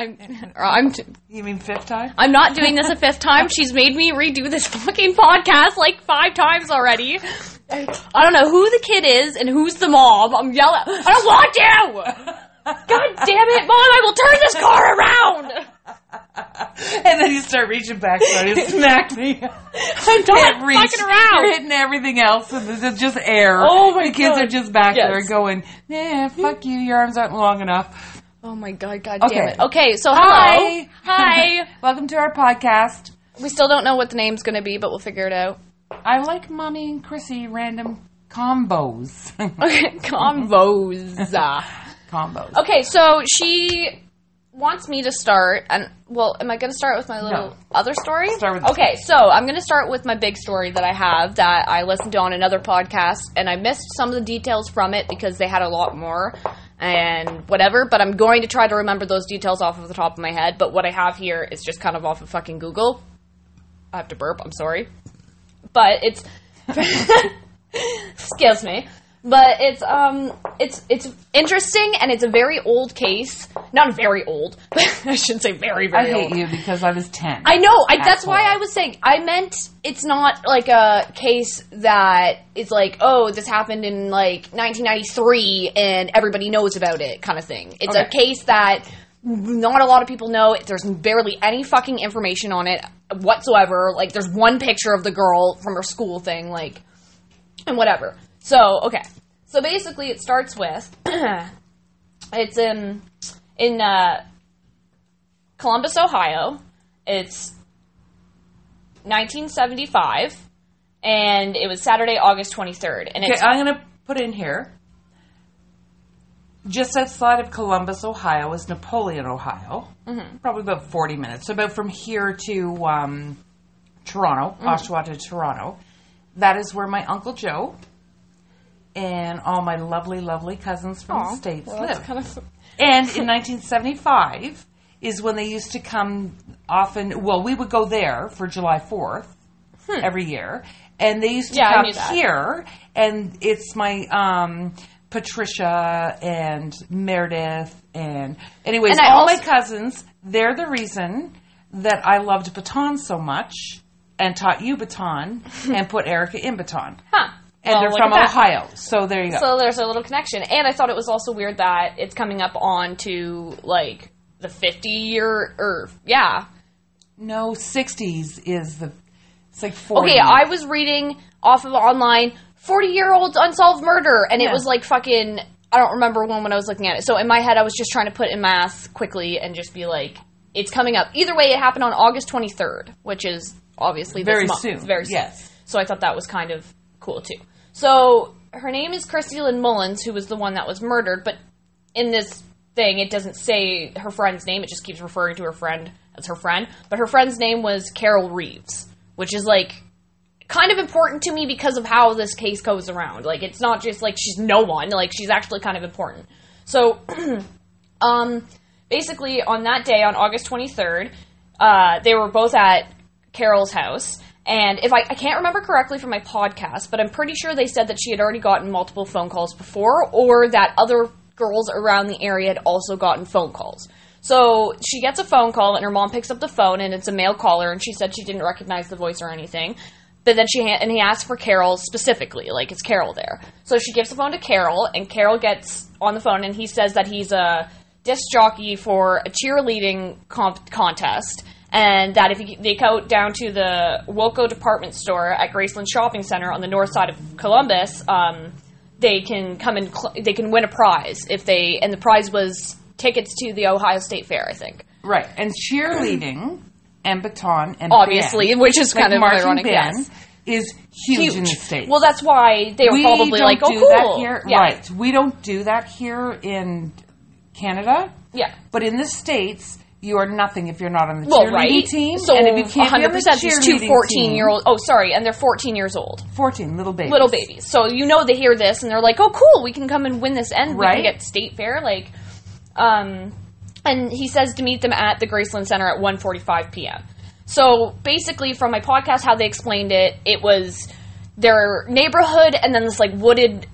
I'm, I'm, You mean fifth time? I'm not doing this a fifth time. She's made me redo this fucking podcast like five times already. I don't know who the kid is and who's the mom. I'm yelling. I don't want you. God damn it, mom! I will turn this car around. and then you start reaching back, so you smacked me. I'm Can't not reach. fucking around. You're hitting everything else, and this is just air. Oh my The kids God. are just back Yes. there going, "Nah, fuck you. Your arms aren't long enough." Oh my god, god Okay. damn it. Okay, so Hi. hello. Hi. Welcome to our podcast. we still don't know what the name's gonna be, but we'll figure it out. I like mommy and Chrissy random combos. Okay, convos. combos. Okay, so she wants me to start, and well, am I going to start with my little No. other story? Start with- Okay, so I'm going to start with my big story that I have that I listened to on another podcast, and I missed some of the details from it because they had a lot more and whatever. But I'm going to try to remember those details off of the top of my head. But what I have here is just kind of off of fucking Google. I have to burp. I'm sorry, but it's excuse me but it's um it's it's interesting and it's a very old case not very old i shouldn't say very very I hate old you because I was ten. I know. I, that's why I was saying. I meant it's not like a case that is like, oh, this happened in like 1993 and everybody knows about it, kind of thing. It's a case that not a lot of people know. There's barely any fucking information on it whatsoever. Like, there's one picture of the girl from her school thing, like, and whatever. So, okay. So basically, it starts with it's in in uh, Columbus, Ohio. It's 1975, and it was Saturday, August 23rd. And Okay, I'm going to put in here. Just outside of Columbus, Ohio, is Napoleon, Ohio. Mm-hmm. Probably about 40 minutes. So about from here to um, Toronto, Mm. Oshawa to Toronto. That is where my Uncle Joe and all my lovely, lovely cousins from the States well, live. kind of And in 1975 is when they used to come often. Well, we would go there for July 4th every year, and they used to Hmm. Yeah, come here. And it's my um, Patricia and Meredith, and anyways, And all also- my cousins. They're the reason that I loved baton so much and taught you baton and put Erica in baton. huh. And Well, they're from. Ohio, so there you go. So there's a little connection, and I thought it was also weird that it's coming up on to like the 50 year or yeah. no, 60s is the. It's like 40. Okay, I was reading off of online 40 year olds unsolved murder, and Yeah. it was like fucking. I don't remember when when I was looking at it. So in my head, I was just trying to put in math quickly and just be like, it's coming up. Either way, it happened on August 23rd, which is obviously this Very month. soon, Very soon. yes. So I thought that was kind of cool too. So her name is Christy Lynn Mullins, who was the one that was murdered, but in this thing, it doesn't say her friend's name. It just keeps referring to her friend as her friend. But her friend's name was Carol Reeves, which is like kind of important to me because of how this case goes around. Like, it's not just like she's no one, like, she's actually kind of important. So, um, basically, on that day, on August 23rd, uh, they were both at Carol's house. And if I, I can't remember correctly from my podcast, but I'm pretty sure they said that she had already gotten multiple phone calls before, or that other girls around the area had also gotten phone calls. So she gets a phone call, and her mom picks up the phone, and it's a male caller, and she said she didn't recognize the voice or anything. But then she ha- and he asks for Carol specifically, like is Carol there? So she gives the phone to Carol, and Carol gets on the phone, and he says that he's a disc jockey for a cheerleading comp- contest, and that if he, they go down to the Woolco department store at Graceland Shopping Center on the north side of Columbus, um, they can come and cl- they can win a prize if they and the prize was tickets to the Ohio State Fair, I think. Right, and cheerleading and baton and Obviously, band, which is like kind of marching ironic. band, yes. is huge, in the states. Well, that's why they were we probably like, "Oh, do cool." here. Yeah. Right, we don't do that here in Canada. Yeah. But in the states, you are nothing if you're not on the Well, cheerleading right. team. So, and if you can't be on the 100% these two 14 year old. Oh, sorry, and they're 14 years old. 14 little babies. Little babies. So you know they hear this and they're like, "Oh, cool! We can come and win this, and we Right. can get state fair." Like, um, and he says to meet them at the Graceland Center at 1:45 p.m. So basically, from my podcast, how they explained it, it was their neighborhood and then this like wooded,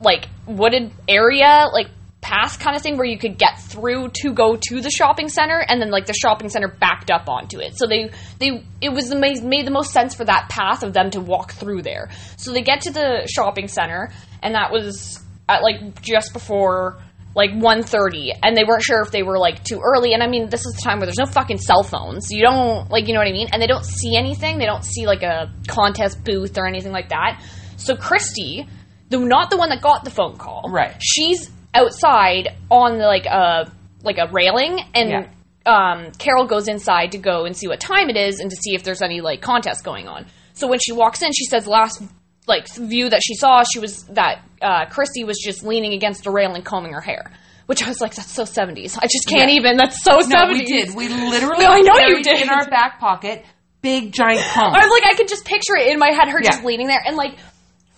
like wooded area, like path kind of thing where you could get through to go to the shopping center, and then like the shopping center backed up onto it. So they they it was the made, made the most sense for that path of them to walk through there. So they get to the shopping center, and that was at like just before like 1.30 and they weren't sure if they were like too early and i mean this is the time where there's no fucking cell phones you don't like you know what i mean and they don't see anything they don't see like a contest booth or anything like that so christy the not the one that got the phone call Right. she's outside on like a like a railing and Yeah. um, Carol goes inside to go and see what time it is and to see if there's any like contest going on. So when she walks in, she says last like view that she saw, she was that uh, Christy was just leaning against a railing combing her hair. Which I was like, that's so seventies. I just can't Yeah. even. That's so seventies. No, we did. We literally No, I know you did. in our back pocket big giant comb. I was like, I could just picture it in my head, her just leaning there and like.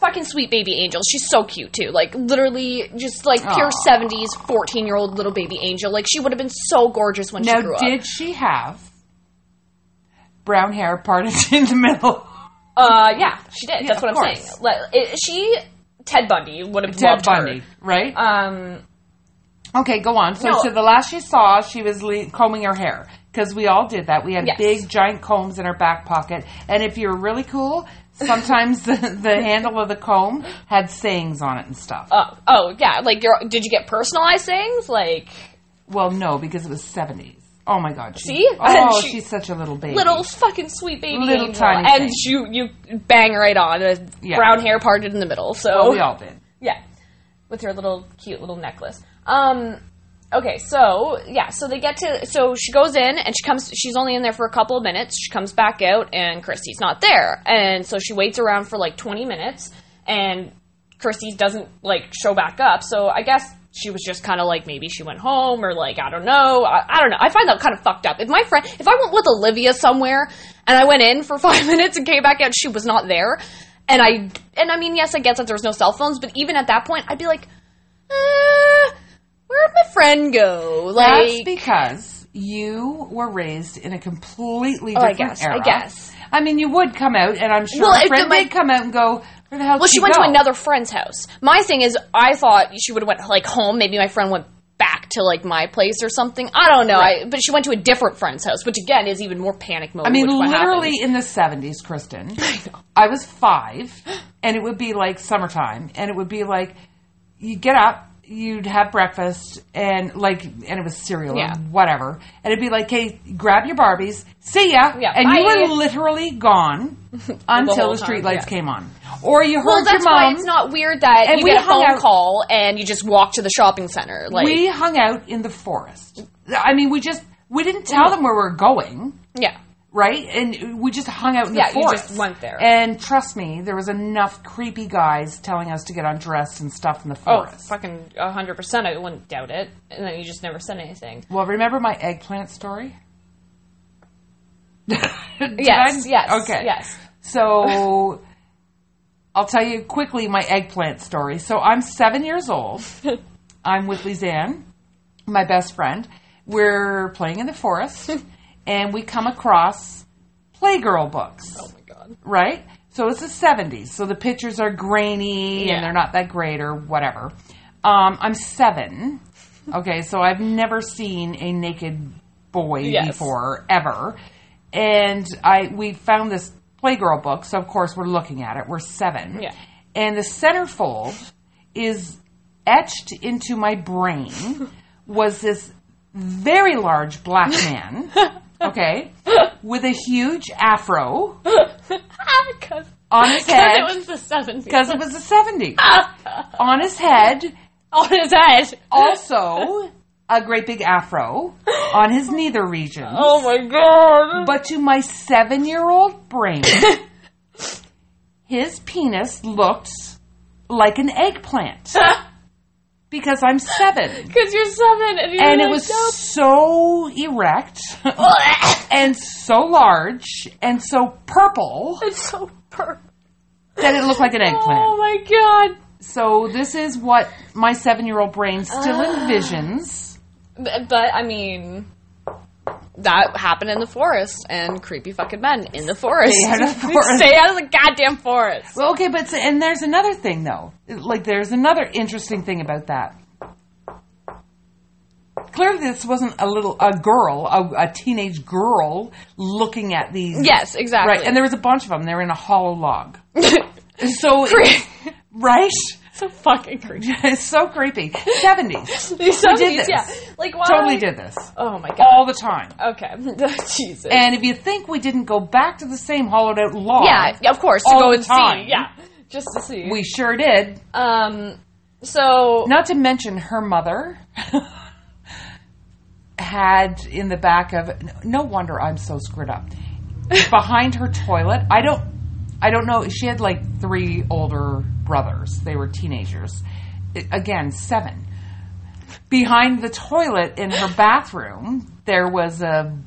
Fucking sweet baby angel. She's so cute too. Like literally, just like pure seventies, fourteen year old little baby angel. Like she would have been so gorgeous when now, she grew up. did she have brown hair parted in the middle? Uh, yeah, she did. Yeah, That's what I'm course. saying. Like, it, she, Ted Bundy would have Ted loved Bundy, her. right? Um, okay, go on. So, no. so the last she saw, she was le- combing her hair because we all did that. We had Yes. big giant combs in our back pocket, and if you're really cool, sometimes the, the handle of the comb had sayings on it and stuff. oh, oh, yeah. Like, your, did you get personalized things? Like well, no, because it was seventies. Oh my god! She, See? Oh, She- she's such a little baby. little fucking sweet baby Little angel, tiny and thing. you you bang right on Yeah. brown hair parted in the middle. So Well, we all did. yeah, with her little cute little necklace. Um, okay, so yeah, so they get to so she goes in and she comes. She's only in there for a couple of minutes. She comes back out and Christy's not there, and so she waits around for like twenty minutes, and Christy doesn't like show back up. So I guess. She was just kind of like maybe she went home or like I don't know I, I don't know I find that kind of fucked up. If my friend if I went with Olivia somewhere and I went in for five minutes and came back out she was not there and I and I mean yes I guess that there was no cell phones but even at that point I'd be like uh, where'd my friend go? Like That's because you were raised in a completely Oh, I different guess, I guess. I mean, you would come out, and I'm sure Well, a friend did come out and go, "Where the hell?" well, did she went go? to another friend's house. My thing is, I thought she would have went like home. Maybe my friend went back to like my place or something. I don't know. I, but she went to a different friend's house, which again is even more panic mode. I mean, literally in the 70s, Kristen. I was five, and it would be like summertime, and it would be like you get up, you'd have breakfast, and like, and it was cereal Yeah. or whatever, and it'd be like, hey, grab your Barbies, see ya, Yeah, and you were literally gone until the street time, lights yeah. came on, or you heard Well, your that's why it's not weird that And you we get a phone out- call and you just walk to the shopping center. Like, we hung out in the forest. I mean, we just we didn't tell them where we're going. yeah, right? And we just hung out in Yeah, the forest. just went there. And trust me, there was enough creepy guys telling us to get undressed and stuff in the oh, forest. fucking hundred percent. I wouldn't doubt it. And then you just never said anything. Well, remember my eggplant story? Yes, I? yes, Okay. yes. So I'll tell you quickly my eggplant story. So I'm seven years old. I'm with Lizanne, my best friend. We're playing in the forest, and we come across Playgirl books. Oh my god. right? So it's the 70s. So the pictures are grainy Yeah. and they're not that great or whatever. Um, I'm seven. Okay, so I've never seen a naked boy Yes. before, ever. And I we found this Playgirl book, so of course we're looking at it. We're seven. Yeah. And the centerfold is etched into my brain was this very large black man, okay, with a huge afro Because on his head Because it was the seventies. because it was the 70s. on his head, on his head. also a great big afro on his nether region. Oh my god. But to my seven year old brain, his penis looked like an eggplant. Because I'm seven. Because you're seven and you're And it was "Nope." so erect and so large and so purple it's so perfect. that it looked like an eggplant. Oh my god. So this is what my seven-year-old brain still Ah. envisions. But, but I mean, that happened in the forest, and creepy fucking men in the forest. Stay out of the forest. Stay out of the goddamn forest. Well, okay, but and there's another thing though. Like there's another interesting thing about that. clearly this wasn't a little a girl, a, a teenage girl looking at these. Yes, exactly. Right, and there was a bunch of them. They were in a hollow log. so, right? so fucking creepy. It's so creepy. Seventies. These did 70s, this. yeah. Like why? Totally did this Oh my god. all the time. Okay. Jesus. And if you think we didn't go back to the same hollowed out log, yeah, of course to go and time. see. Yeah, just to see. we sure did. um. So Not to mention her mother had in the back of no wonder I'm so screwed up. Behind her toilet, I don't I don't know, she had like three older brothers. They were teenagers. Again, 7. Behind the toilet in her bathroom, there was a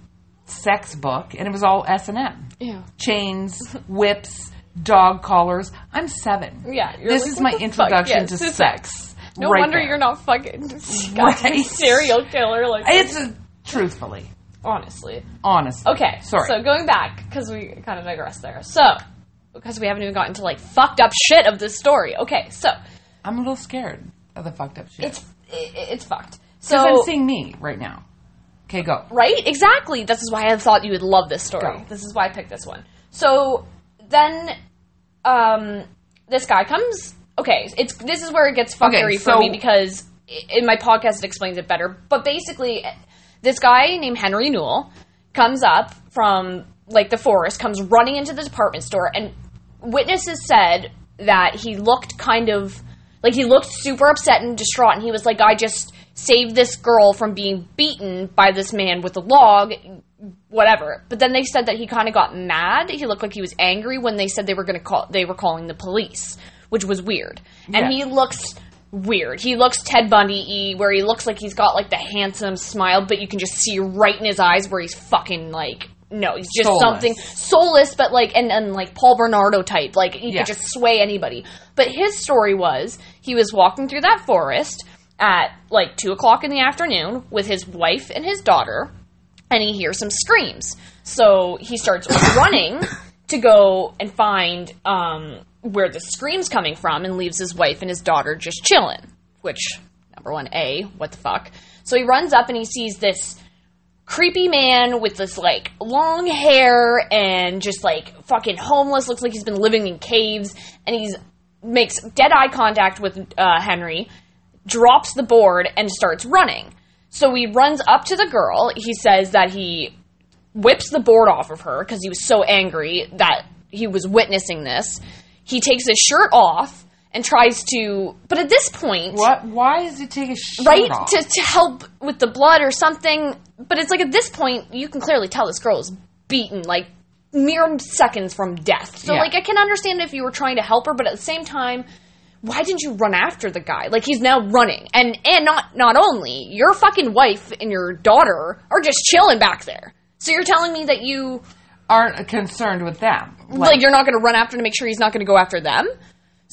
sex book and it was all S&M. yeah. Chains, whips, dog collars. I'm 7. Yeah, you're This like, is my introduction Yes, to to sex. No Right wonder there. you're not fucking Right. serial killer. Like It's a, truthfully, honestly. honestly. Okay, Sorry. So going back because we kind of digressed there. So because we haven't even gotten to like fucked up shit of this story. Okay, so I'm a little scared of the fucked up shit. it's it, it's fucked. So I'm seeing me right now. Okay, go. right, exactly. This is why I thought you would love this story. Go. This is why I picked this one. So then, um, this guy comes. Okay, it's this is where it gets fuckery Okay, for me because in my podcast it explains it better. But basically, this guy named Henry Newell comes up from like the forest, comes running into the department store, and witnesses said that he looked kind of like he looked super upset and distraught, and he was like, "I just saved this girl from being beaten by this man with a log." Whatever, but then they said that he kind of got mad. He looked like he was angry when they said they were going to call. They were calling the police, which was weird. And he looks weird. He looks Ted Bundy y, where he looks like he's got like the handsome smile, but you can just see right in his eyes where he's fucking like no, he's just Soulless. something soulless, but like and, and like Paul Bernardo type. Like he Yeah. could just sway anybody. But his story was he was walking through that forest at like two o'clock in the afternoon with his wife and his daughter, and he hears some screams. So he starts running to go and find um, where the screams coming from, and leaves his wife and his daughter just chilling. Which number one, a what the fuck? So he runs up and he sees this creepy man with this like long hair and just like fucking homeless looks like he's been living in caves and he's makes dead eye contact with uh, henry drops the board and starts running. So he runs up to the girl. He says that he whips the board off of her because he was so angry that he was witnessing this. He takes his shirt off and tries to but at this point What? Why does he take his shirt right off? to, to help with the blood or something but it's like at this point you can clearly tell this girl is beaten like mere seconds from death so Yeah. like i can understand if you were trying to help her but at the same time why didn't you run after the guy like he's now running and and not not only your fucking wife and your daughter are just chilling back there so you're telling me that you Aren't concerned with them. like, you're not going to run after to make sure he's not going to go after them.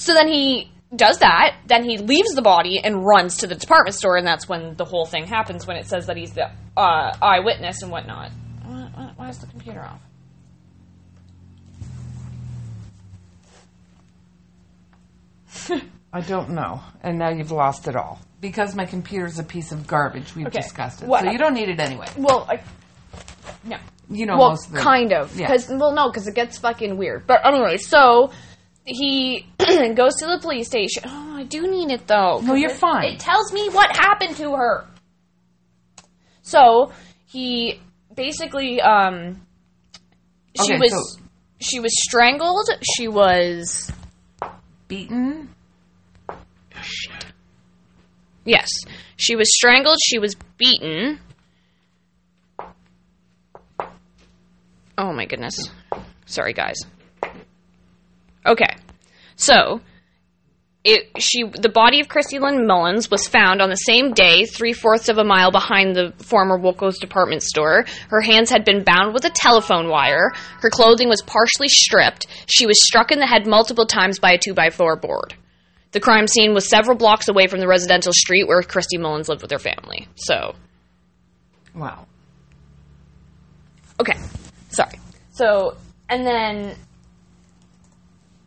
So then he does that. Then he leaves the body and runs to the department store, and that's when the whole thing happens. When it says that he's the uh, eyewitness and whatnot. Why, is the computer off? I don't know. And now you've lost it all. Because my computer's a piece of garbage. We've Okay. discussed it. What- So you don't need it anyway. Well, I, no. You know well, most of the kind of. Yeah. Because well, no, because it gets fucking weird. But anyway, so he goes to the police station. Oh, I do need it though. No, you're it- fine. It tells me what happened to her. So he basically, um, she Okay, was so- she was strangled. She was beaten. yes, she was strangled. She was beaten. Oh my goodness. Sorry, guys. Okay. So, it she the body of Christy Lynn Mullins was found on the same day, three fourths of a mile behind the former Woolco's department store. Her hands had been bound with a telephone wire. Her clothing was partially stripped. She was struck in the head multiple times by a two by four board. The crime scene was several blocks away from the residential street where Christy Mullins lived with her family. So, Wow. Okay. Sorry. So, and then,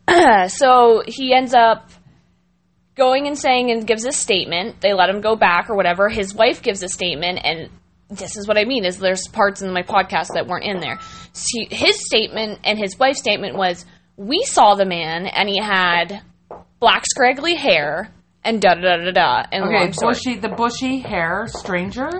so he ends up going and saying and gives a statement. They let him go back or whatever. His wife gives a statement, and this is what I mean: is there's parts in my podcast that weren't in there. See, his statement and his wife's statement was, "We saw the man, and he had black scraggly hair." And da da da da da. And Okay, bushy the bushy hair stranger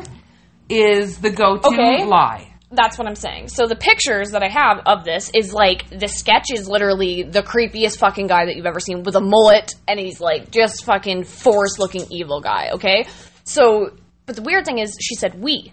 is the go-to Okay. lie. That's what I'm saying. So the pictures that I have of this is like the sketch is literally the creepiest fucking guy that you've ever seen with a mullet, and he's like just fucking forest looking evil guy. Okay, so but the weird thing is she said we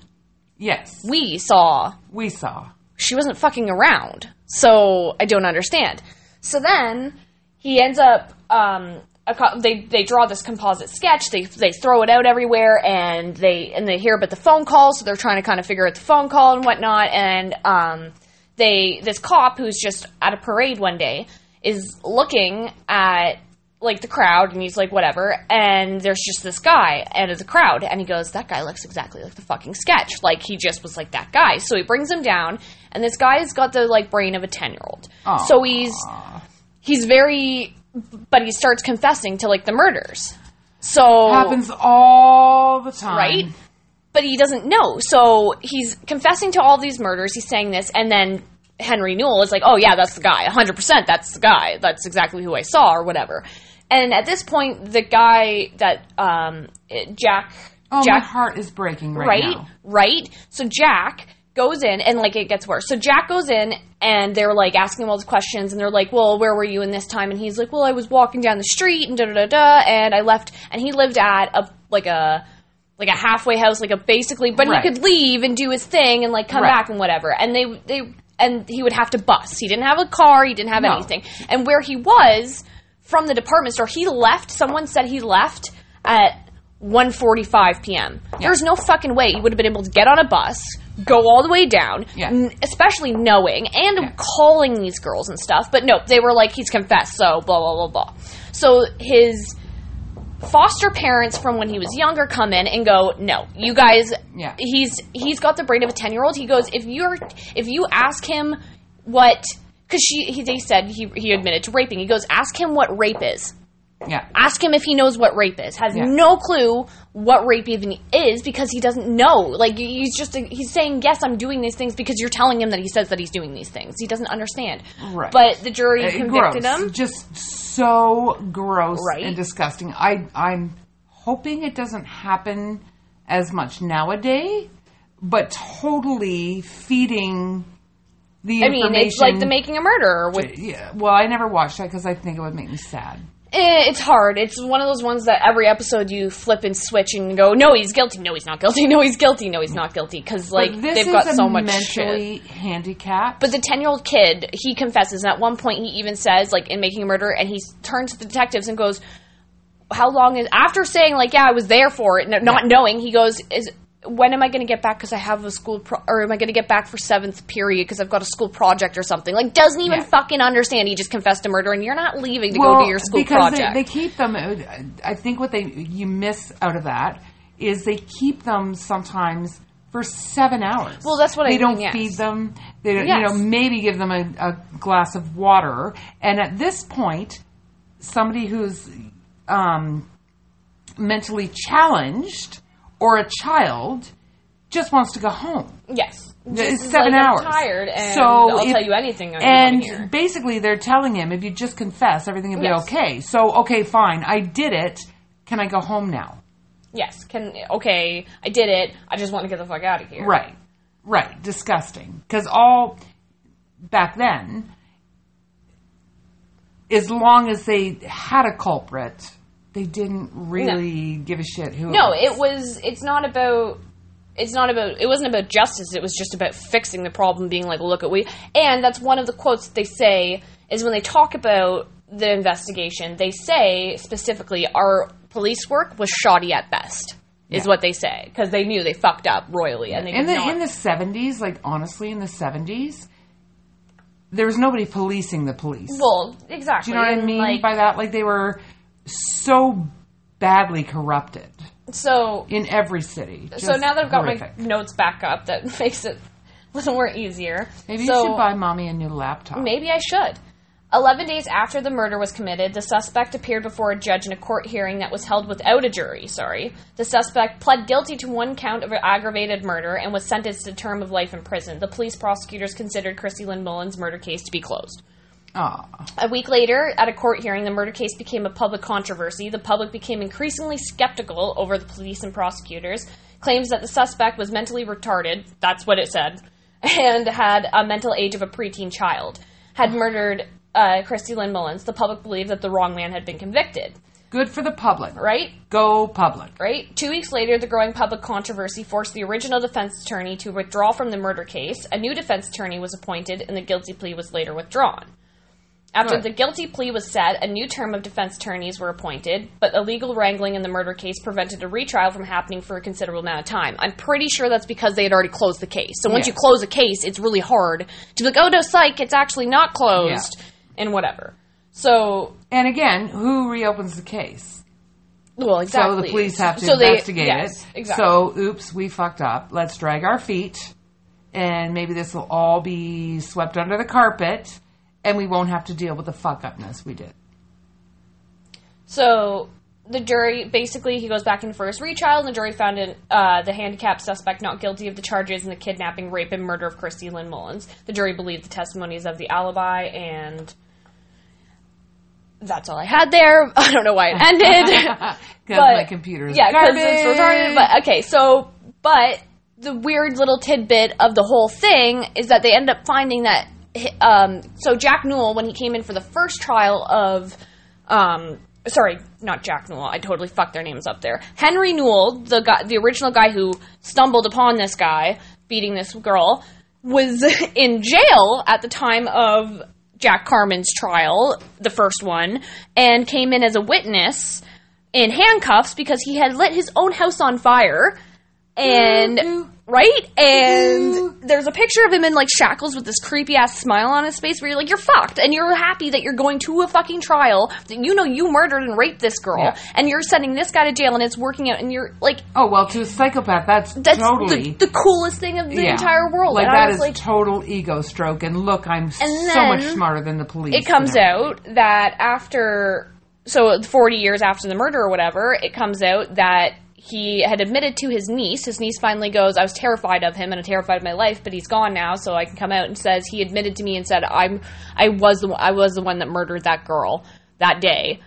Yes, we saw we saw. she wasn't fucking around. So I don't understand. So then he ends up um co- they they draw this composite sketch. They they throw it out everywhere, and they and they hear about the phone call. So they're trying to kind of figure out the phone call and whatnot. And um, they this cop who's just at a parade one day is looking at like the crowd, and he's like whatever. And there's just this guy out of the crowd, and he goes, "That guy looks exactly like the fucking sketch. Like he just was like that guy." So he brings him down, and this guy's got the like brain of a ten year old. So he's he's very but he starts confessing to like the murders. So Happens all the time. right? But he doesn't know. So he's confessing to all these murders. He's saying this. And then henry newell is like oh yeah that's the guy. 100% that's the guy. That's exactly who i saw or whatever. And at this point the guy that um jack Oh, my heart is breaking right, right? now. right? So jack goes in and like it gets worse so jack goes in and they're like asking him all these questions and they're like well where were you in this time and he's like well i was walking down the street and da da da da and i left and he lived at a like a like a halfway house like a basically but Right. he could leave and do his thing and like come Right. back and whatever and they they and he would have to bus he didn't have a car he didn't have No. anything and where he was from the department store he left someone said he left at 1:45 p.m. There's no fucking way he would have been able to get on a bus, go all the way down, Yeah. n- especially knowing and Yeah. calling these girls and stuff. But no, they were like he's confessed, so blah blah blah blah. So his foster parents from when he was younger come in and go, "No, you guys Yeah. he's he's got the brain of a 10-year-old." He goes, "If you're if you ask him what cuz she he, they said he he admitted to raping. He goes, "Ask him what rape is." Yeah. ask him if he knows what rape is has Yeah. no clue what rape even is because he doesn't know like he's just he's saying yes i'm doing these things because you're telling him that he says that he's doing these things he doesn't understand Right. but the jury Uh, convicted gross. him Just so gross Right? and disgusting. I I'm hoping it doesn't happen as much nowadays, but totally feeding the i mean it's like the making a murderer with Yeah, well, I never watched that because I think it would make me sad. Eh, it's hard. It's one of those ones that every episode you flip and switch and go, no, he's guilty. No, he's not guilty. No, he's guilty. No, he's not guilty. Because like this they've got so much shit. mentally handicapped. But the ten year old kid, he confesses, and at one point he even says, like in making a murder, and he turns to the detectives and goes, "How long is?" After saying like, "Yeah, I was there for it," not Yeah. knowing, he goes, "Is when am I going to get back? Because I have a school, pro- or am I going to get back for seventh period because I've got a school project or something?" Like, doesn't even Yeah. fucking understand. He just confessed to murder, and you're not leaving to well, go to your school because project. They, they keep them. I think what they you miss out of that is they keep them sometimes for seven hours. Well, that's what I they mean, don't yes. feed them. They don't, Yes. you know maybe give them a, a glass of water. And at this point, somebody who's um, mentally challenged or a child just wants to go home. yes, It's Just is seven like, hours. I'm tired, and so I'll if- tell you anything. I And want to hear. basically, they're telling him if you just confess, everything will be Yes. okay. So, okay, fine, I did it. Can I go home now? Yes, can okay. I did it. I just want to get the fuck out of here. Right, right. Disgusting. Because all back then, as long as they had a culprit, they didn't really give a shit who. No, it was. It's not about. It's not about. It wasn't about justice. It was just about fixing the problem. Being like, look at we. And that's one of the quotes they say is when they talk about the investigation. They say specifically, our police work was shoddy at best. Is Yeah. what they say because they knew they fucked up royally and they in the in the seventies, like honestly, in the seventies, there was nobody policing the police. well, exactly. Do you know what I mean Like, by that? Like they were so badly corrupted so in every city. so now that I've got horrific. my notes back up, that makes it a little more easier. maybe so, you should buy mommy a new laptop. Maybe I should. 11 days after the murder was committed, the suspect appeared before a judge in a court hearing that was held without a jury. Sorry. The suspect pled guilty to one count of aggravated murder and was sentenced to a term of life in prison. The police prosecutors considered Christy Lynn Mullins' murder case to be closed. Aw. A week later, at a court hearing, the murder case became a public controversy. The public became increasingly skeptical over the police and prosecutors. Claims that the suspect was mentally retarded, that's what it said, and had a mental age of a preteen child, had murdered uh, Christy Lynn Mullins. The public believed that the wrong man had been convicted, Good for the public. right? Go public. right? Two weeks later, the growing public controversy forced the original defense attorney to withdraw from the murder case. A new defense attorney was appointed, and the guilty plea was later withdrawn. After Good. the guilty plea was set, a new term of defense attorneys were appointed, but illegal wrangling in the murder case prevented a retrial from happening for a considerable amount of time. I'm pretty sure that's because they had already closed the case. So once Yeah. you close a case, it's really hard to be like, oh no, psych, it's actually not closed, and whatever. So, And again, who reopens the case? well, exactly. So the police have to So they- investigate yes, it. Exactly. So, oops, we fucked up. Let's drag our feet, and maybe this will all be swept under the carpet, and we won't have to deal with the fuck upness we did. So the jury basically he goes back in for his retrial, and the jury found an, uh, the handicapped suspect not guilty of the charges in the kidnapping, rape, and murder of Christy Lynn Mullins. The jury believed the testimonies of the alibi, and that's all I had there. I don't know why it ended. Because my computer's yeah, because garbage. it's retarded. But okay, so but the weird little tidbit of the whole thing is that they end up finding that um, so Jack Newell when he came in for the first trial of um, sorry, not Jack Newell. I totally fucked their names up there. Henry Newell, the guy, the original guy who stumbled upon this guy beating this girl, was in jail at the time of Jack Carmen's trial, the first one, and came in as a witness in handcuffs because he had lit his own house on fire. And Ooh. Right, and Ooh. there's a picture of him in like shackles with this creepy ass smile on his face, where you're like, you're fucked, and you're happy that you're going to a fucking trial that you know you murdered and raped this girl, Yeah. and you're sending this guy to jail, and it's working out, and you're like, Oh well, to a psychopath, that's, that's totally the, the coolest thing of the yeah. entire world. Like and I was is like, total ego stroke. And look, I'm so much smarter than the police. it comes out that after so 40 years after the murder or whatever it comes out that he had admitted to his niece his niece finally goes i was terrified of him and i'm terrified of my life but he's gone now so i can come out and says he admitted to me and said i'm i was the i was the one that murdered that girl that day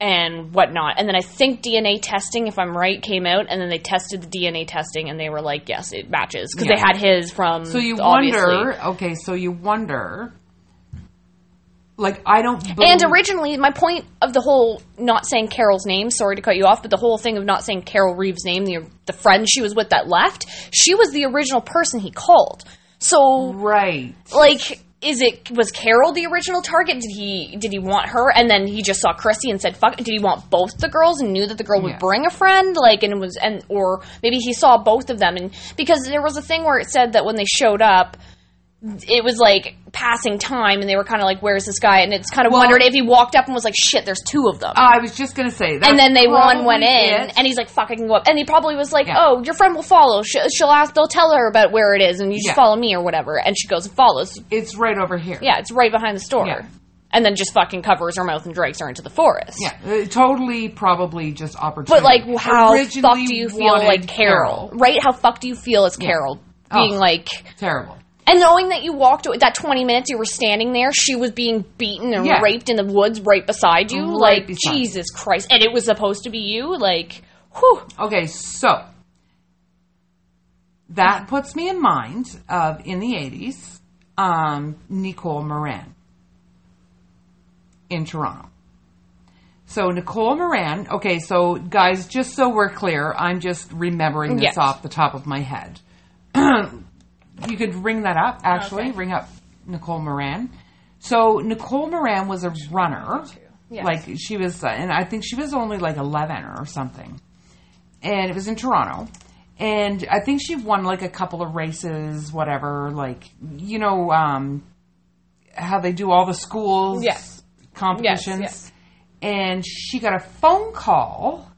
and whatnot and then i think dna testing if i'm right came out and then they tested the dna testing and they were like yes it matches because they had his from So you obviously. wonder. Okay, so you wonder. Like I don't. And originally, my point of the whole not saying Carol's name, sorry to cut you off, but the whole thing of not saying Carol Reeves' name, the, the friend she was with that left, she was the original person he called. So, right. like, is it was Carol the original target? Did he did he want her, and then he just saw Christy and said fuck? Did he want both the girls and knew that the girl would bring a friend? Like, and it was and or maybe he saw both of them, and because there was a thing where it said that when they showed up. It was like passing time, and they were kind of like, "Where's this guy?" And it's kind of Well- wondered if he walked up and was like, "Shit, there's two of them." I was just gonna say that. and then they one went in, It. and he's like, "Fuck, I can go up." And he probably was like, Yeah. "Oh, your friend will follow. She, she'll ask. They'll tell her about where it is, and you just Yeah. follow me or whatever." And she goes and follows. it's right over here. Yeah, it's right behind the store. Yeah. And then just fucking covers her mouth and drags her into the forest. Yeah, uh, totally, probably just opportunity. But like, how Originally fuck do you feel like Carol, Right? How fuck do you feel as Carol being Oh. like? Terrible. And knowing that you walked away, that 20 minutes you were standing there, she was being beaten and Yeah. raped in the woods right beside you. Right like, beside. Jesus Christ. And it was supposed to be you? Like, whew. Okay, so that puts me in mind of in the eighties, um, Nicole Morin in Toronto. So Nicole Morin. Okay, so guys, just so we're clear, I'm just remembering this Yes. off the top of my head. you could ring that up. Actually, Okay. ring up Nicole Morin. So Nicole Morin was a runner. Yes. Like she was, uh, and I think she was only like 11 or something. And it was in Toronto. And I think she won like a couple of races, whatever. Like, you know, um, how they do all the schools Yes. competitions. Yes, yes. And she got a phone call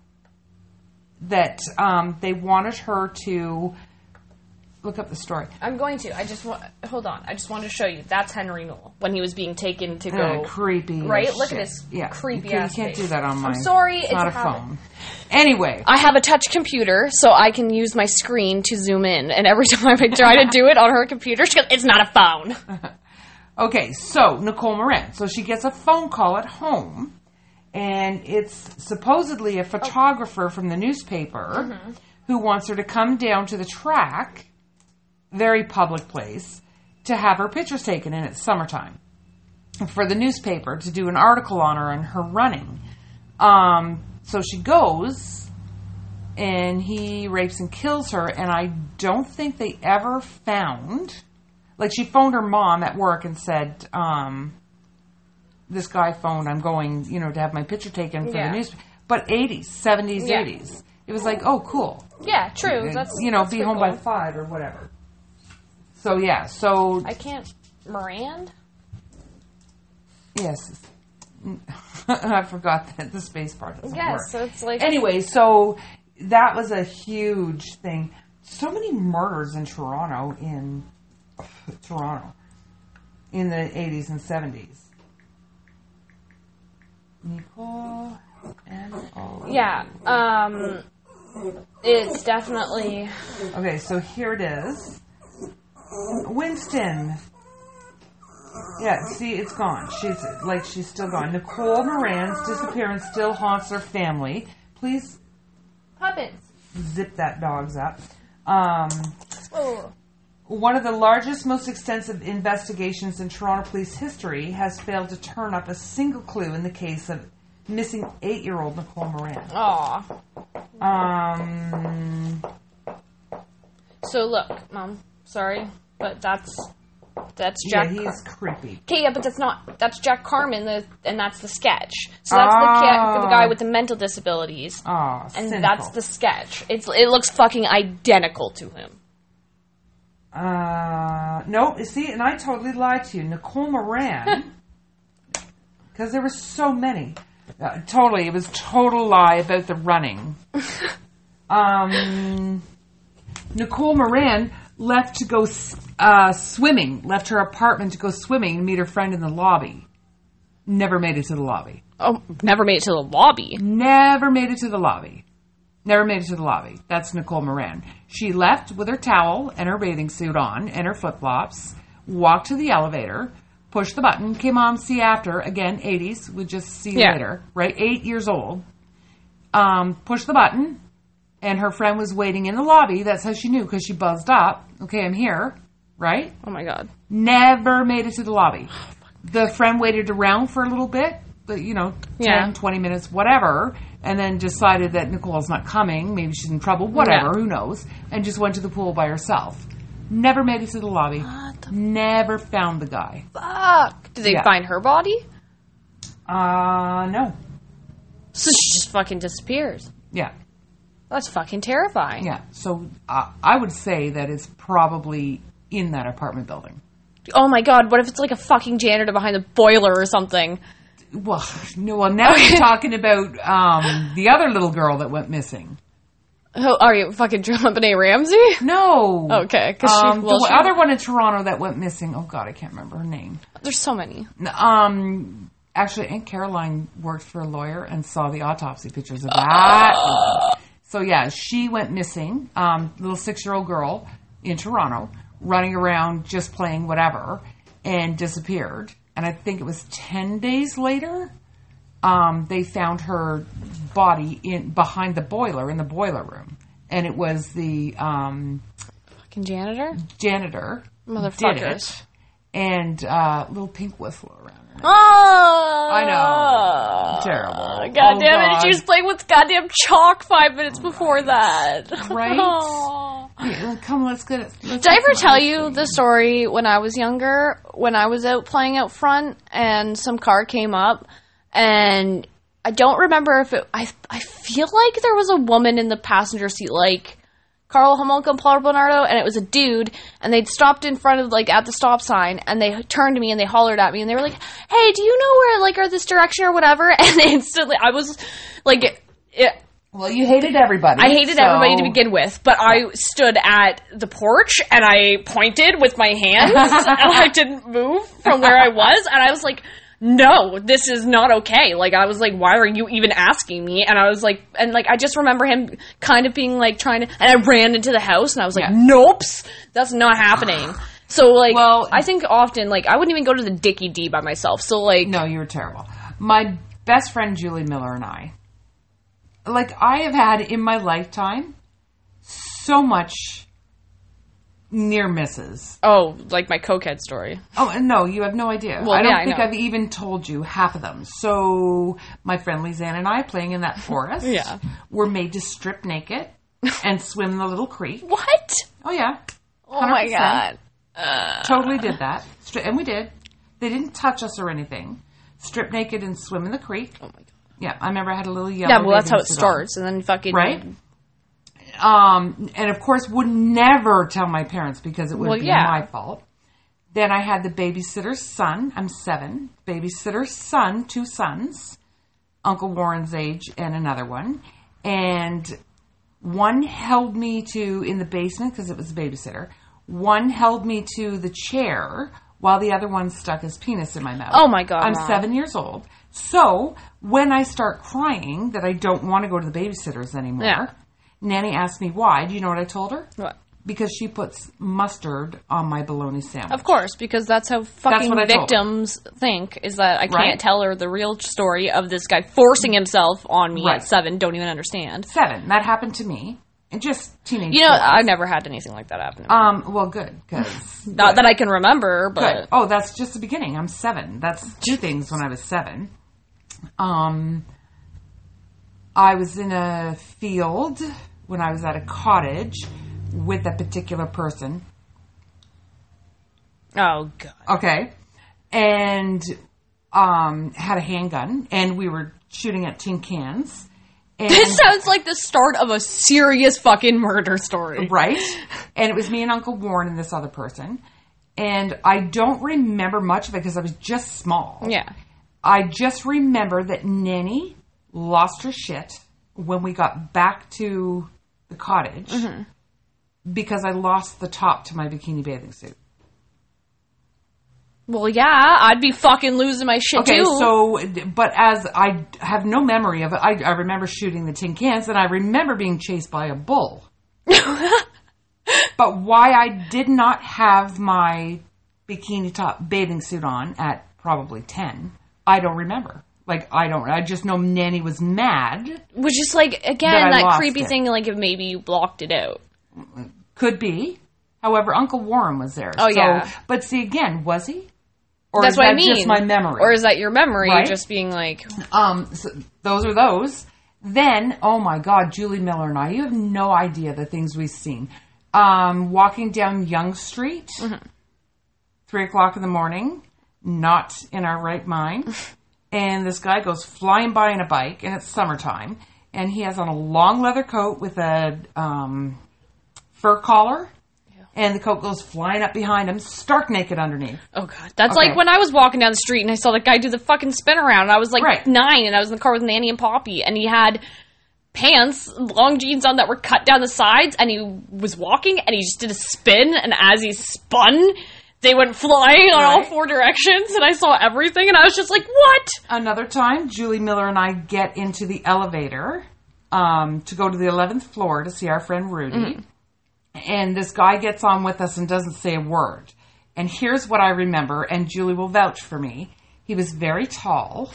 that um, they wanted her to look up the story. I'm going to. I just want. Hold on. I just wanted to show you. That's Henry Newell when he was being taken to Uh, go. creepy. Right? Look at this Yeah. creepy You, can't- you can't face. do that on I'm sorry, It's not a habit. phone. Anyway, I have a touch computer, so I can use my screen to zoom in. And every time I try to do it on her computer, she goes, "It's not a phone." Okay, so Nicole Morin. So she gets a phone call at home, and it's supposedly a photographer from the newspaper who wants her to come down to the track, very public place, to have her pictures taken, and it's summertime. For the newspaper to do an article on her and her running. Um, so she goes, and he rapes and kills her, and I don't think they ever found like she phoned her mom at work and said, um, "This guy phoned. I'm going, you know, to have my picture taken for Yeah. the newspaper. But 80s, 70s, Yeah. 80s. It was like, oh, cool. Yeah, true. That's you know, that's be home by five or whatever. So yeah, so I can't. Mirand. yes, I forgot that the space part doesn't Yes, work. so it's like Anyway, so that was a huge thing. So many murders in Toronto in Toronto in the 80s and 70s. Nicole and oh. Yeah. Um. It's definitely. Okay, so here it is. Winston. Yeah, see, it's gone. She's like she's still gone. Nicole Morin's disappearance still haunts her family. Please Puppets. zip that dog's up. Um, Oh. one of the largest, most extensive investigations in Toronto police history has failed to turn up a single clue in the case of missing eight-year-old Nicole Morin. Aw. Um, So look, mom. Sorry, but that's that's Jack. yeah, he's creepy. Okay, yeah, but that's not that's Jack Carmen, the, and that's the sketch. So that's the, kid, the guy Oh. with the mental disabilities, Oh, and cynical. that's the sketch. It's it looks fucking identical to him. Uh, no, you see, and I totally lied to you. Nicole Morin, because there were so many. Uh, totally, it was total lie about the running. um, Nicole Morin left to go uh, swimming, left her apartment to go swimming and meet her friend in the lobby. Never made it to the lobby. Oh, never made it to the lobby. Never made it to the lobby. Never made it to the lobby. That's Nicole Morin. She left with her towel and her bathing suit on and her flip flops, walked to the elevator, pushed the button, came on see after, again, 80s, we just see you Yeah. later, right? Eight years old. Um, pushed the button, and her friend was waiting in the lobby. That's how she knew because she buzzed up. Okay, I'm here, right? Oh my god. Never made it to the lobby. The friend waited around for a little bit, but you know, 10, Yeah. 20 minutes, whatever, and then decided that Nicole's not coming. Maybe she's in trouble, whatever, Yeah. who knows, and just went to the pool by herself. Never made it to the lobby. What the Never found the guy. fuck? Did they Yeah. find her body? Uh, no. So she just fucking disappears. Yeah, That's fucking terrifying. yeah. So uh, I would say that it's probably in that apartment building. Oh my god, what if it's like a fucking janitor behind the boiler or something? Well, no. Well, now you're talking about um, the other little girl that went missing. Oh, are you fucking Benet Ramsey? No. Okay, 'cause she- um, well, the she- other one in Toronto that went missing. Oh God, I can't remember her name. There's so many. Um, actually, Aunt Caroline worked for a lawyer and saw the autopsy pictures of that. one. So yeah, she went missing. Um, little six-year-old girl in Toronto, running around just playing whatever, and disappeared. And I think it was ten days later. Um, they found her body in behind the boiler in the boiler room, and it was the um, Fucking janitor? janitor did Motherfuckers. It, and uh, little pink whistle around her. Oh! I know. Terrible. God Oh, damn it. God. She was playing with goddamn chalk five minutes before that. Right? Oh. Yeah, come, let's get it. Let's Did I ever tell you cream. the story when I was younger, when I was out playing out front and some car came up and I don't remember if it, I, I feel like there was a woman in the passenger seat, like Karla Homolka and Paul Bernardo, and it was a dude, and they'd stopped in front of, like, at the stop sign, and they turned to me and they hollered at me, and they were like, hey, do you know where, like, or this direction or whatever? And instantly, I was, like, it, Well, you hated everybody. I hated so- everybody to begin with, but I stood at the porch and I pointed with my hands and I didn't move from where I was and I was like, no, this is not okay. Like I was like, why are you even asking me? And I was like, and like I just remember him kind of being like trying to, and I ran into the house and I was like, Yeah. nope, that's not happening. So like, Well- I think often like I wouldn't even go to the Dickie D by myself. So like, No, you were terrible. My best friend Julie Miller and I, like, I have had in my lifetime so much near misses. oh, like my cokehead story. Oh and no, you have no idea. Well, I don't yeah, I think know. I've even told you half of them. So my friend Lizanne and I playing in that forest Yeah. were made to strip naked and swim in the little creek. What? Oh yeah. Oh my 100%. god. Totally did that. And we did. They didn't touch us or anything. Strip naked and swim in the creek. Oh my god. Yeah, I remember I had a little yellow. Yeah, well, that's how it suit on. starts, and then fucking Right? Um, and of course, would never tell my parents because it would Well, be yeah. my fault. Then I had the babysitter's son. I'm seven. Babysitter's son, two sons, Uncle Warren's age, and another one. And one held me to in the basement because it was a babysitter. One held me to the chair while the other one stuck his penis in my mouth. Oh, my God, I'm Mom. seven years old. So when I start crying that I don't want to go to the babysitters anymore, Yeah. Nanny asked me why. Do you know what I told her? What? Because she puts mustard on my bologna sandwich. Of course, because that's how fucking what I told her. victims think. Is that I can't Right. tell her the real story of this guy forcing himself on me Right. at seven. Don't even understand. Seven. That happened to me. And just teenage. You know. I never had anything like that happen. To me. Um. Well, good. Because Not that I can remember, Good. but Oh, that's just the beginning. I'm seven. That's two things when I was seven. Um, I was in a field when I was at a cottage with a particular person. oh god, Okay. And um, had a handgun, and we were shooting at tin cans. And, this sounds like the start of a serious fucking murder story. right? And it was me and Uncle Warren and this other person. And I don't remember much of it because I was just small. Yeah. I just remember that Nanny lost her shit when we got back to the cottage Mm-hmm. because I lost the top to my bikini bathing suit. Well, yeah, I'd be fucking losing my shit Okay, too. so, but as I have no memory of it, I, I remember shooting the tin cans and I remember being chased by a bull. but why I did not have my bikini top bathing suit on at probably 10, I don't remember. Like, I don't, I just know Nanny was mad. Which is like again That that creepy it. thing. Like if maybe you blocked it out. Could be. However, Uncle Warren was there. Oh, So- yeah. But see, again, was he? Or That's is what that I mean. just my memory? or is that your memory Right? just being like, Um, so those are those. Then, oh my God, Julie Miller and I, you have no idea the things we've seen. Um, walking down Yonge Street, three o'clock in the morning, not in our right mind. And this guy goes flying by in a bike, and it's summertime. And he has on a long leather coat with a um, fur collar. And the coat goes flying up behind him, stark naked underneath. oh god, that's Okay. like when I was walking down the street and I saw that guy do the fucking spin around. And I was like Right. nine, and I was in the car with Nanny and Poppy, and he had pants, long jeans on that were cut down the sides, and he was walking, and he just did a spin, and as he spun. They went flying on all four directions, and I saw everything, and I was just like, "What?" Another time, Julie Miller and I get into the elevator um, to go to the 11th floor to see our friend Rudy. And this guy gets on with us and doesn't say a word. And here's what I remember, and Julie will vouch for me. He was very tall,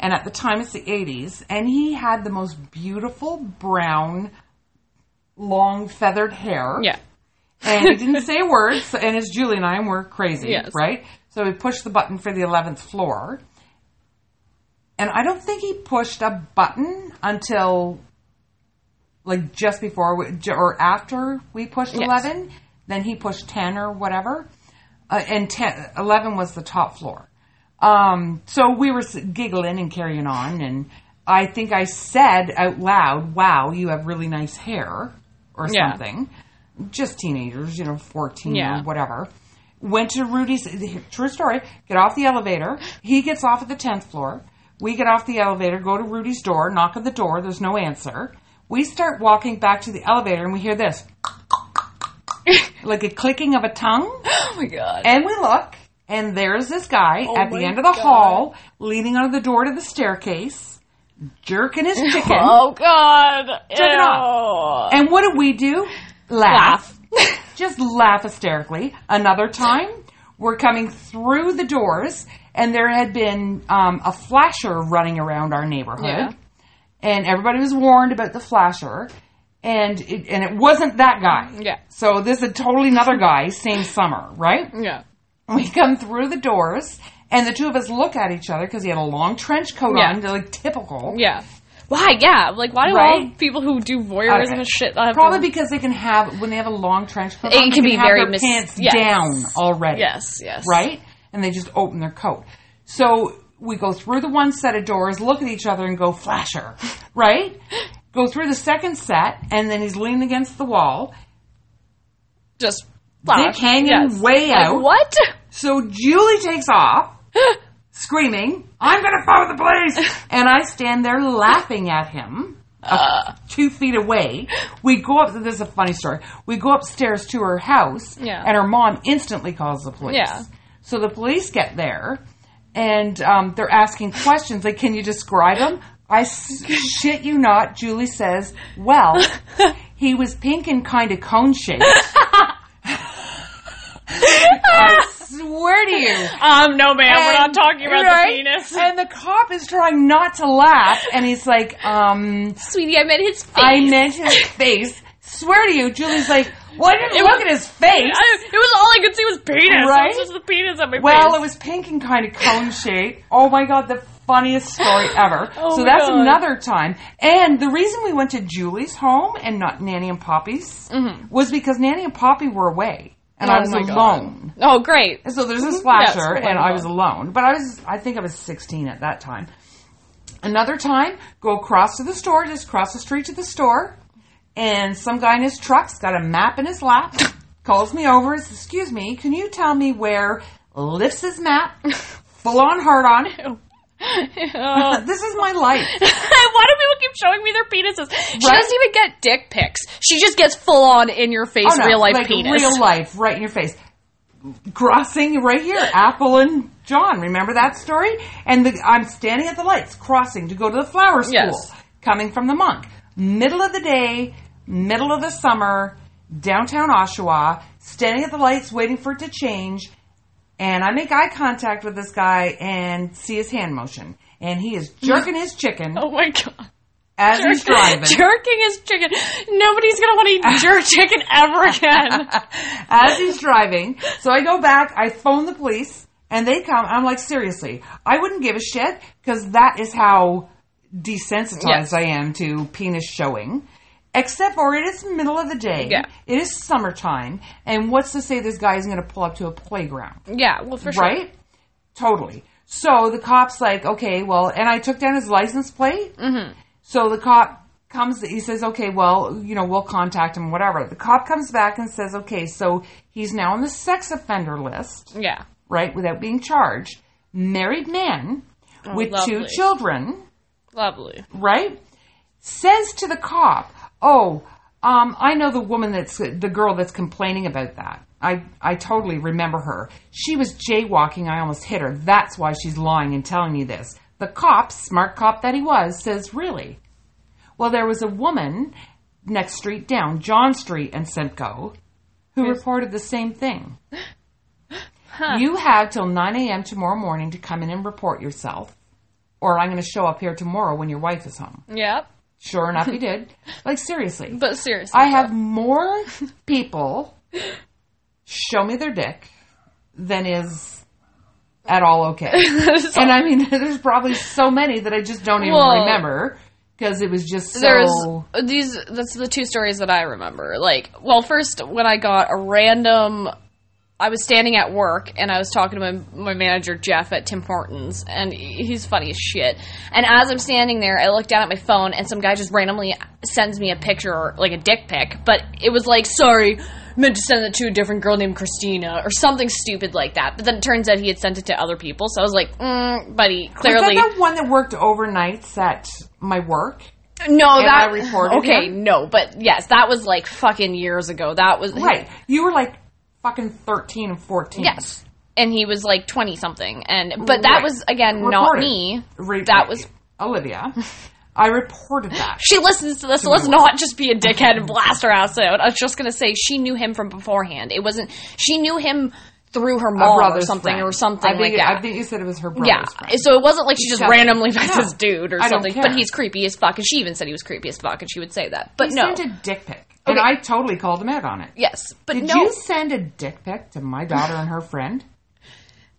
and at the time it's the 80s, and he had the most beautiful brown, long feathered hair Yeah, and he didn't say a word. So, and it's Julie and I, we're crazy, Yes. right? So we pushed the button for the eleventh floor, and I don't think he pushed a button until like just before we, or after we pushed Yes. eleven. Then he pushed ten or whatever, uh, and 10, 11 was the top floor. Um, so we were giggling and carrying on, and I think I said out loud, "Wow, you have really nice hair," or Yeah. something. Just teenagers, you know, fourteen Yeah. or whatever. Went to Rudy's. True story. Get off the elevator. He gets off at the tenth floor. We get off the elevator, go to Rudy's door, knock on the door. There's no answer. We start walking back to the elevator and we hear this like a clicking of a tongue. Oh my god. And we look, and there's this guy oh at the Oh end of the God. hall, leaning on the door to the staircase, jerking his chicken. oh god. It Ew. And what do we do? Laugh. Just laugh hysterically. Another time, we're coming through the doors, and there had been um, a flasher running around our neighborhood, Yeah. and everybody was warned about the flasher, and it, and it wasn't that guy. Yeah. So this is a totally another guy, same summer, right? Yeah. We come through the doors, and the two of us look at each other because he had a long trench coat Yeah. on, like typical. Yeah. Why? Yeah. Like, why do all Right? people who do voyeurism and shit have Probably to... because they can have when they have a long trench coat. It on, they can be have very their mis- pants yes. down already. Yes. Yes. right, and they just open their coat. So we go through the one set of doors, look at each other, and go flasher, right? go through the second set, and then he's leaning against the wall. Just. Flash. hanging Yes. way Like, out. What? So Julie takes off, screaming, "I'm going to phone the police!" and I stand there laughing at him. uh, two feet away. We go up. This is a funny story. We go upstairs to her house, Yeah. and her mom instantly calls the police. Yeah. So the police get there, and um, they're asking questions like, "Can you describe him?" I s- shit you not. Julie says, "Well, he was pink and kind of cone shaped." I swear to you. Um, no, ma'am. we're not talking about right? the penis. And the cop is trying not to laugh, and he's like, um, Sweetie, I meant his face. I meant his face. Swear to you, Julie's like, well, I didn't It look was- at his face. I, it was all I could see was penis. Right? It was just the penis on my Well, face. it was pink and kind of cone shaped. Oh my god, the funniest story ever. Oh so that's God. another time. And the reason we went to Julie's home and not Nanny and Poppy's was because Nanny and Poppy were away. And I Oh was my God. alone. Oh, great. And so there's this Yes, flasher, oh my and I was alone. But I was, I think I was 16 at that time. Another time, go across to the store, just cross the street to the store, and some guy in his truck's got a map in his lap, calls me over says, Excuse me, can you tell me where lifts his map, full on hard on? This is my life. Why do people keep showing me their penises? She doesn't even get dick pics. She just gets full on in your face, Oh, no, real life like penis. Real life, right in your face. Crossing right here, Apple and John. Remember that story? And the, I'm standing at the lights, crossing to go to the flower school, Yes. coming from the monk. Middle of the day, middle of the summer, downtown Oshawa, standing at the lights, waiting for it to change. And I make eye contact with this guy and see his hand motion. And he is jerking his chicken Oh my god. as he's driving. Jerking his chicken. Nobody's gonna want to eat jerk chicken ever again. as he's driving. So I go back, I phone the police, and they come. I'm like, seriously, I wouldn't give a shit because that is how desensitized Yes. I am to penis showing. Except for it is middle of the day. Yeah. It is summertime. And what's to say this guy isn't going to pull up to a playground? yeah, well, for sure. Right? Totally. So the cop's like, okay, well, and I took down his license plate. Mm-hmm. So the cop comes, he says, okay, well, you know, we'll contact him, whatever. The cop comes back and says, okay, so he's now on the sex offender list, Yeah. right, without being charged. Married man with two children, Lovely. right? Says to the cop, "Oh, um, I know the woman that's the girl that's complaining about that. I I totally remember her. She was jaywalking. I almost hit her. That's why she's lying and telling you this." The cop, smart cop that he was, says, "Really? Well, there was a woman next street down, John Street and Simcoe, who reported the same thing." You have till 9 a.m. tomorrow morning to come in and report yourself, or I'm going to show up here tomorrow when your wife is home. Yep. Sure enough, he did. Like, seriously. But seriously. I have more people show me their dick than is at all okay. and I mean, there's probably so many that I just don't even Well, remember because it was just so. There's uh, these. That's the two stories that I remember. Like, well, first when I got a random, I was standing at work and I was talking to my my manager Jeff at Tim Hortons, and he's funny as shit. And as I'm standing there, I look down at my phone, and some guy just randomly sends me a picture, like a dick pic, but it was like, sorry. Meant to send it to a different girl named Christina or something stupid like that. But then it turns out he had sent it to other people. So I was like, mm, buddy, Was clearly. that the one that worked overnights at my work? No, And that I reported Okay, him? no, but yes, that was like fucking years ago. That was Right. You were like fucking 13 and 14. Yes, and he was like twenty something, and but that Right. was again not me. Re- that was Olivia. I reported that. she listens to this, so let's not just be a dickhead and blast her ass out. I was just gonna say she knew him from beforehand. It wasn't she knew him through her mom or something friend. or something I think, that. I think you said it was her brother's yeah, friend. so it wasn't like she just randomly met No, this dude or something. But he's creepy as fuck, and she even said he was creepy as fuck, and she would say that. But He no, sent a dick pic. And I totally called him out on it. yes, but Did no. you send a dick pic to my daughter and her friend?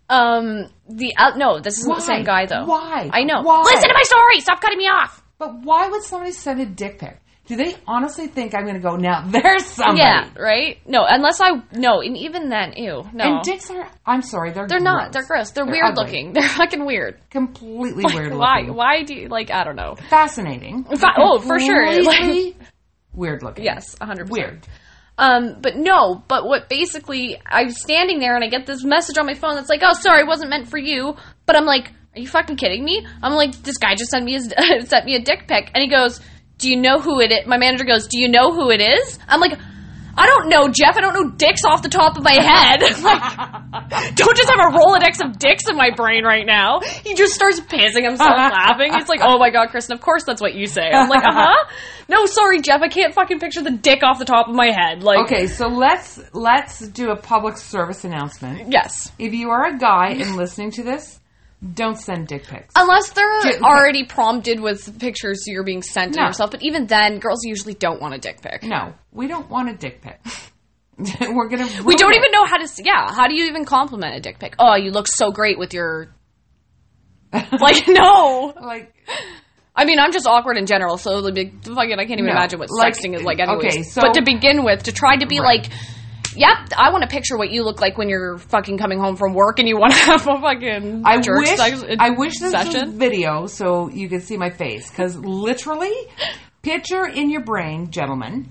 Um, the uh, no, this isn't Why? the same guy though. Why? I know. Why? Listen to my story. Stop cutting me off. But why would somebody send a dick pic? Do they honestly think I'm going to go, now there's somebody? Yeah, right. No, unless I no, and even then, ew, no. And dicks are, I'm sorry, they're they're not. They're gross. They're, weird ugly. looking. They're fucking weird. Completely Like, weird why? looking. Why Why do you like? I don't know. Fascinating. Fa- oh, for sure. Completely weird looking. Yes, hundred percent. Weird. Um, but no, but what basically I'm standing there and I get this message on my phone that's like, "Oh, sorry, it wasn't meant for you." But I'm like, "Are you fucking kidding me?" I'm like, "This guy just sent me his, sent me a dick pic," and he goes, "Do you know who it is?" My manager goes, "Do you know who it is?" I'm like. I don't know, Jeff. I don't know dicks off the top of my head. like, don't just have a Rolodex of dicks in my brain right now. He just starts pissing himself laughing. He's like, oh my god, Kristen, of course that's what you say. I'm like, uh huh. No, sorry, Jeff. I can't fucking picture the dick off the top of my head. Like, Okay, so let's let's do a public service announcement. yes. If you are a guy and listening to this, don't send dick pics. Unless they're J- already prompted with pictures you're being sent to No. yourself. But even then, girls usually don't want a dick pic. No, we don't want a dick pic. We're gonna. We don't even know how to. Yeah, how do you even compliment a dick pic? Oh, you look so great with your. Like no, like. I mean I'm just awkward in general, so it'll fucking. I can't even No, imagine what like- sexting is like. Anyways, okay, so- but to begin with, to try to be Right. like, yep, I want to picture what you look like when you're fucking coming home from work and you want to have a fucking I jerk wish sex- I wish this session. was video so you could see my face because literally, picture in your brain, gentlemen,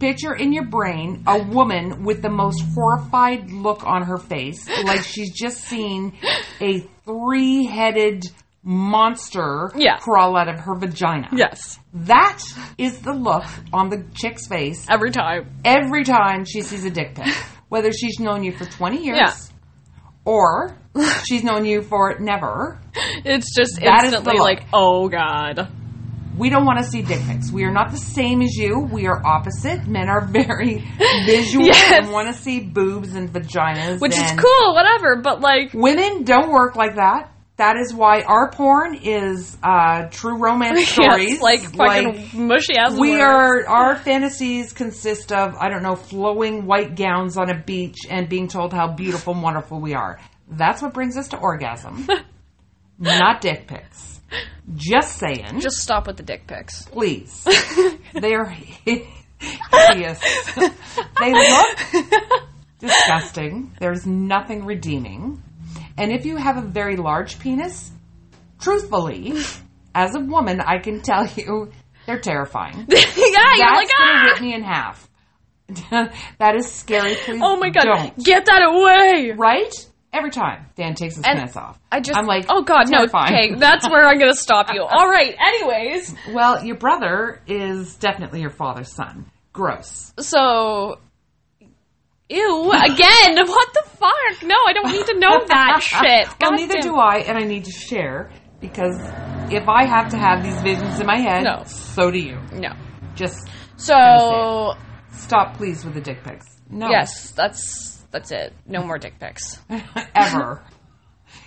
picture in your brain a woman with the most horrified look on her face, like she's just seen a three-headed monster Yeah. crawl out of her vagina. yes, That is the look on the chick's face every time. every time she sees a dick pic, whether she's known you for 20 years Yeah. or she's known you for never. It's just That instantly like, oh god. We don't want to see dick pics. We are not the same as you. We are opposite. Men are very visual Yes. and want to see boobs and vaginas. Which is cool, whatever, but like Women don't work like that. That is why our porn is uh, true romance stories. yes, like fucking mushy ass we words. are our fantasies consist of I don't know flowing white gowns on a beach and being told how beautiful and wonderful we are. That's what brings us to orgasm, not dick pics. Just saying, just stop with the dick pics. please. They are hideous. they look disgusting. There's nothing redeeming. And if you have a very large penis, truthfully, as a woman, I can tell you they're terrifying. yeah, you're That's like gonna ah. rip me in half. that is scary. Please, Oh my god, don't. get that away! Right? Every time Dan takes his And pants off, I just, I'm like, oh god, no. terrifying. Okay, that's where I'm gonna stop you. All right. Anyways, Well, your brother is definitely your father's son. Gross. so, ew. Again, what the fuck? No, I don't need to know that shit. well, neither damn- do I, and I need to share because if I have to have these visions in my head, No. so do you. No. Just So, stop, please, with the dick pics. No, yes, that's that's it. No more dick pics. ever.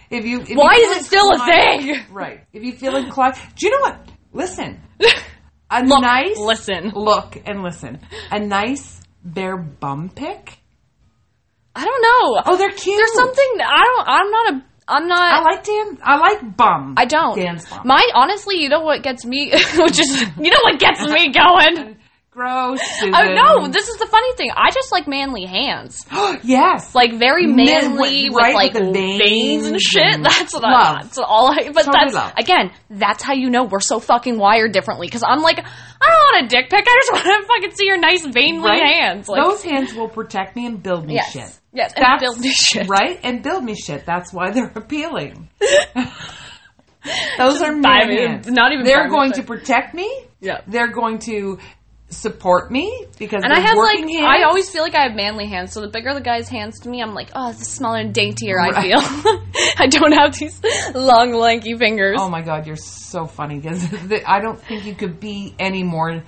If you, if Why you is it still a thing? Right. If you feel inclined, do you know what? Listen, a Look, nice listen. look and listen. A nice bare bum pic. I don't know. Oh, they're cute. There's something I don't. I'm not a. I'm not. I like Dan. I like bum. I don't. Dan's bum. My honestly, you know what gets me, which is you know what gets me going. Gross. Susan. Oh no, this is the funny thing. I just like manly hands, yes. like very Men- manly with right, like with veins, veins and shit. That's what I. That's all I. But Totally that's love. again, that's how you know we're so fucking wired differently. Because I'm like, I don't want a dick pic. I just want to fucking see your nice veiny right? hands. Like, Those hands will protect me and build me yes, shit. yes, and That's build me shit. right, and build me shit. That's why they're appealing. Those are I man hands. not even They're going to protect me Yeah. They're going to support me because And I have like, hands. I always feel like I have manly hands. So the bigger the guy's hands to me, I'm like, oh, the smaller and daintier I feel. I don't have these long, lanky fingers. Oh my god, you're so funny because I don't think you could be any more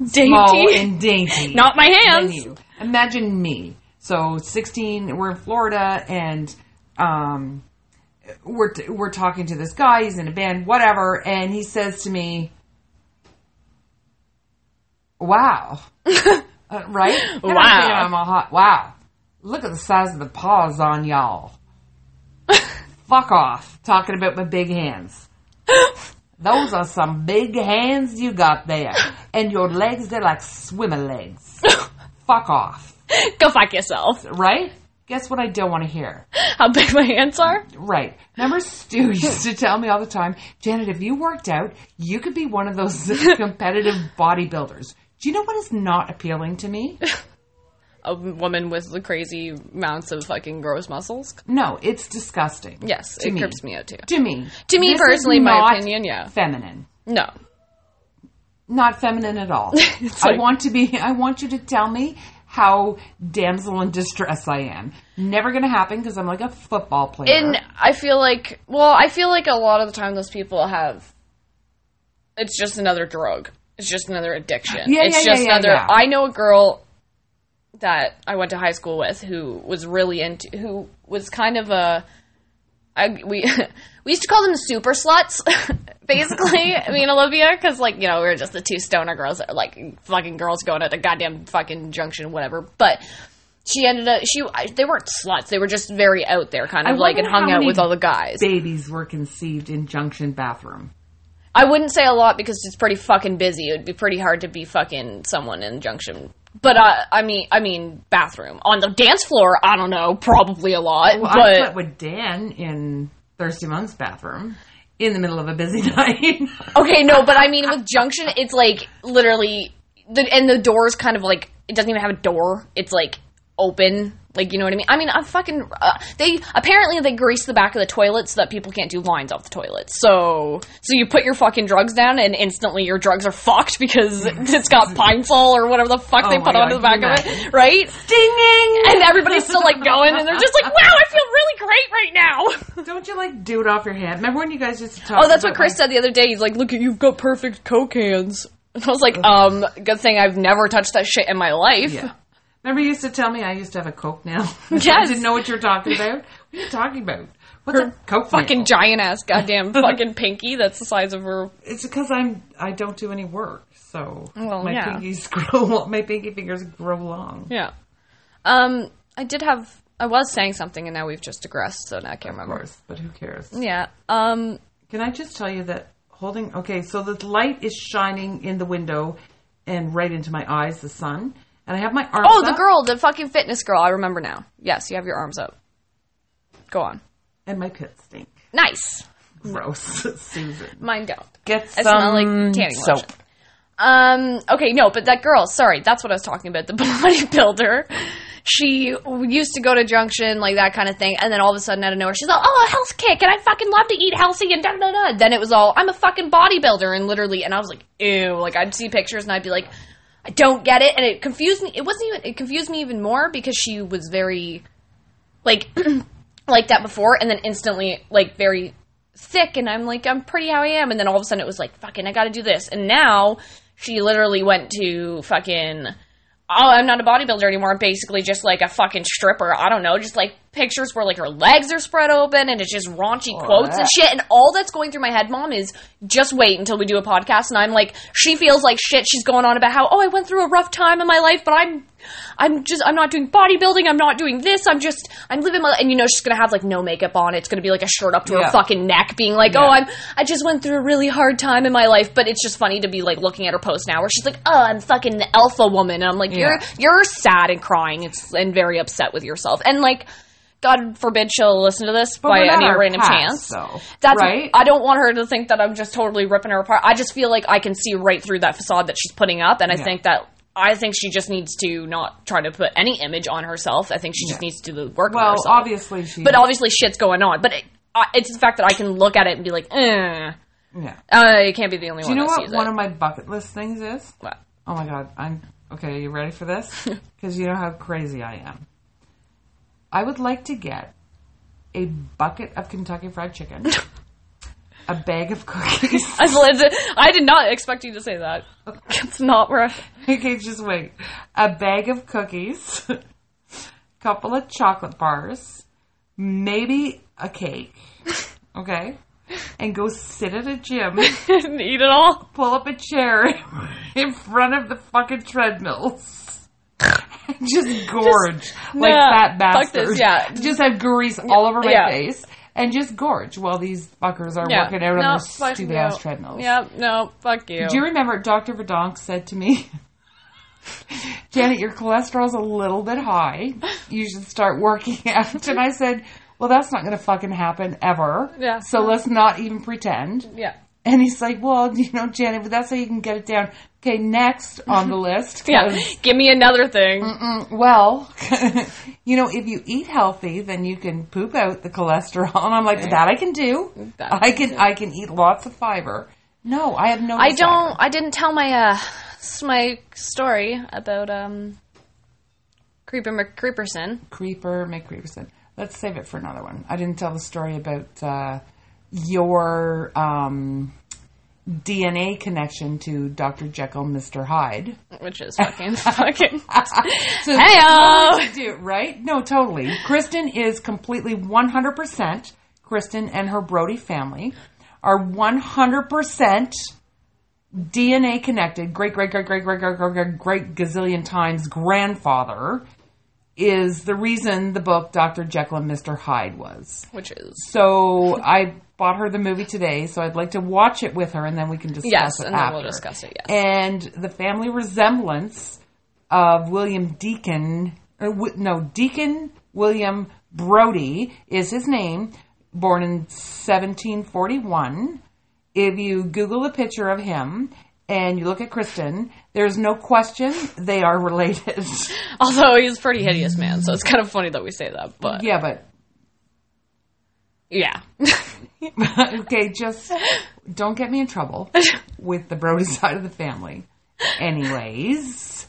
dainty. small and dainty. Not my hands. than you. Imagine me. So 16, we're in Florida, and um, we're we're talking to this guy. He's in a band, whatever, and he says to me, "Wow, Uh, right? And I'm Wow. thinking I'm a hot. Wow, look at the size of the paws on y'all. Fuck off, talking about my big hands." Those are some big hands you got there. And your legs, they're like swimmer legs. Fuck off. Go fuck yourself. Right? Guess what I don't want to hear? How big my hands are? Right. Remember Stu used to tell me all the time, Janet, if you worked out, you could be one of those competitive bodybuilders. Do you know what is not appealing to me? A woman with the crazy amounts of fucking gross muscles. No, it's disgusting. Yes, it me. creeps me out too. To me. To me This is personally, my opinion, yeah. Feminine. No. not feminine at all. It's I want to be. I want you to tell me how damsel in distress I am. Never going to happen because I'm like a football player. And I feel like, well, I feel like a lot of the time those people have, it's just another drug. It's just another addiction. Yeah, it's yeah, just yeah, another. I know a girl that I went to high school with who was really into, who was kind of a, I, we we used to call them super sluts, basically. me and Olivia, because like you know we were just the two stoner girls, that are, like fucking girls going at the goddamn fucking junction, whatever. But she ended up she I- they weren't sluts, they were just very out there, kind I of like and hung out with all the guys. babies were conceived in Junction bathroom. I wouldn't say a lot because it's pretty fucking busy. It would be pretty hard to be fucking someone in junction. But uh, I mean, I mean, bathroom on the dance floor. I don't know, probably a lot. Well, I but slept with Dan in Thirsty Monk's bathroom in the middle of a busy night. Okay, no, but I mean with Junction, it's like literally the and the door's kind of like it doesn't even have a door. It's like open, like you know what I mean. I mean, I'm fucking. Uh, they apparently they grease the back of the toilet so that people can't do lines off the toilet. So so you put your fucking drugs down and instantly your drugs are fucked because it's got pine sol or whatever the fuck Oh they put God, onto the back of it, right? Dinging! And everybody's still like going and they're just like, wow, I feel really great right now. Don't you like do it off your hand? Remember when you guys used to talk? Oh, that's what Chris like- said the other day. He's like, "Look, at you've got perfect coke hands." And I was like, "Um, good thing I've never touched that shit in my life." Yeah. Remember you used to tell me I used to have a Coke nail? Yes. I didn't know what you were talking about. What are you talking about? What's Her a Coke fucking nail? giant ass goddamn fucking pinky that's the size of her. It's because I'm I don't do any work, so Well, my yeah. pinkies grow. My pinky fingers grow long. Yeah. Um, I did have. I was saying something, and now we've just digressed, so now I can't Of remember. course, but who cares? Yeah. Um. Can I just tell you that holding? Okay, so the light is shining in the window and right into my eyes, the sun, and I have my arms. Oh, the up, girl, the fucking fitness girl. I remember now. Yes, you have your arms up. Go on. and my pits stink. Nice. Gross, Susan. Mine don't. Get I smell like tanning lotion. Um. Okay. No, but that girl. Sorry, that's what I was talking about. The bodybuilder. She used to go to Junction, like that kind of thing, and then all of a sudden, out of nowhere, she's like, "Oh, a health kick, and I fucking love to eat healthy." And da da da. Then it was all, "I'm a fucking bodybuilder," and literally, and I was like, "Ew!" Like I'd see pictures, and I'd be like, "I don't get it," and it confused me. It wasn't even. It confused me even more because she was very, like, like that before, and then instantly, like, very thick and I'm like, I'm pretty how I am. And then all of a sudden it was like, fucking, I gotta do this. And now she literally went to fucking, oh, I'm not a bodybuilder anymore. I'm basically just like a fucking stripper. I don't know, just like pictures where like her legs are spread open and it's just raunchy oh, quotes and shit. And all that's going through my head, mom, is just wait until we do a podcast. And I'm like, she feels like shit. She's going on about how, oh, I went through a rough time in my life, but I'm I'm just I'm not doing bodybuilding. I'm not doing this. I'm just I'm living my and you know she's gonna have like no makeup on. It's gonna be like a shirt up to Yeah. her fucking neck, being like, oh, Yeah. oh I'm I just went through a really hard time in my life. But it's just funny to be like looking at her post now where she's like, oh I'm fucking the alpha woman. And I'm like, you're Yeah. you're sad and crying. It's and very upset with yourself. And like, God forbid she'll listen to this But by any random past, chance. though, That's right? I don't want her to think that I'm just totally ripping her apart. I just feel like I can see right through that facade that she's putting up, and I Yeah. think that I think she just needs to not try to put any image on herself. I think she just Yeah. needs to do the work Well, obviously she. but obviously shit's going on. But it, it's the fact that I can look at it and be like, eh. Yeah. Uh, it can't be the only one. Do you know what one it. of my bucket list things is? What? Oh my god, I'm okay. Are you ready for this? Because you know how crazy I am. I would like to get a bucket of Kentucky Fried Chicken, a bag of cookies. I I did not expect you to say that. It's not where. I- okay, just wait. A bag of cookies, couple of chocolate bars, maybe a cake. Okay, and go sit at a gym. didn't eat it all. pull up a chair in front of the fucking treadmills. just gorge like nah, fat fuck bastard. this, yeah. Just have grease all over my Yeah. face and just gorge while these fuckers are Yeah. working out on no, their fuck stupid you. ass treadmills. Yep. No. Fuck you. Do you remember Dr. Verdonk said to me, Janet, your cholesterol's a little bit high. You should start working out. And I said, well, that's not going to fucking happen ever. Yeah. So let's not even pretend. yeah. And he's like, well, you know, Janet, but that's how you can get it down. Okay, next on the list. Yeah. Give me another thing. well, you know, if you eat healthy, then you can poop out the cholesterol. And I'm like, that I can do. That I can, I can eat lots of fiber. No, I have no. I desire. don't. I didn't tell my uh my story about um Creeper McCreeperson. Creeper McCreeperson. Let's save it for another one. I didn't tell the story about uh, your um, DNA connection to Dr. Jekyll, Mr. Hyde. which is fucking fucking. So Heyo! do right? No, totally. Kristen is completely 100%. Kristen and her Brodie family are 100% DNA connected. Great, great, great, great, great, great, great, great, great gazillion times grandfather is the reason the book Dr. Jekyll and Mr. Hyde was. Which is So I bought her the movie today, so I'd like to watch it with her and then we can discuss yes, it and then after we'll discuss it. Yes. and the family resemblance of William Deacon, uh, or, no, Deacon William Brodie is his name, born in 1741. If you Google a picture of him and you look at Kristen, there's no question they are related. Although he's a pretty hideous man, so it's kind of funny that we say that. But yeah, but yeah, okay, just don't get me in trouble with the Brodie side of the family. Anyways,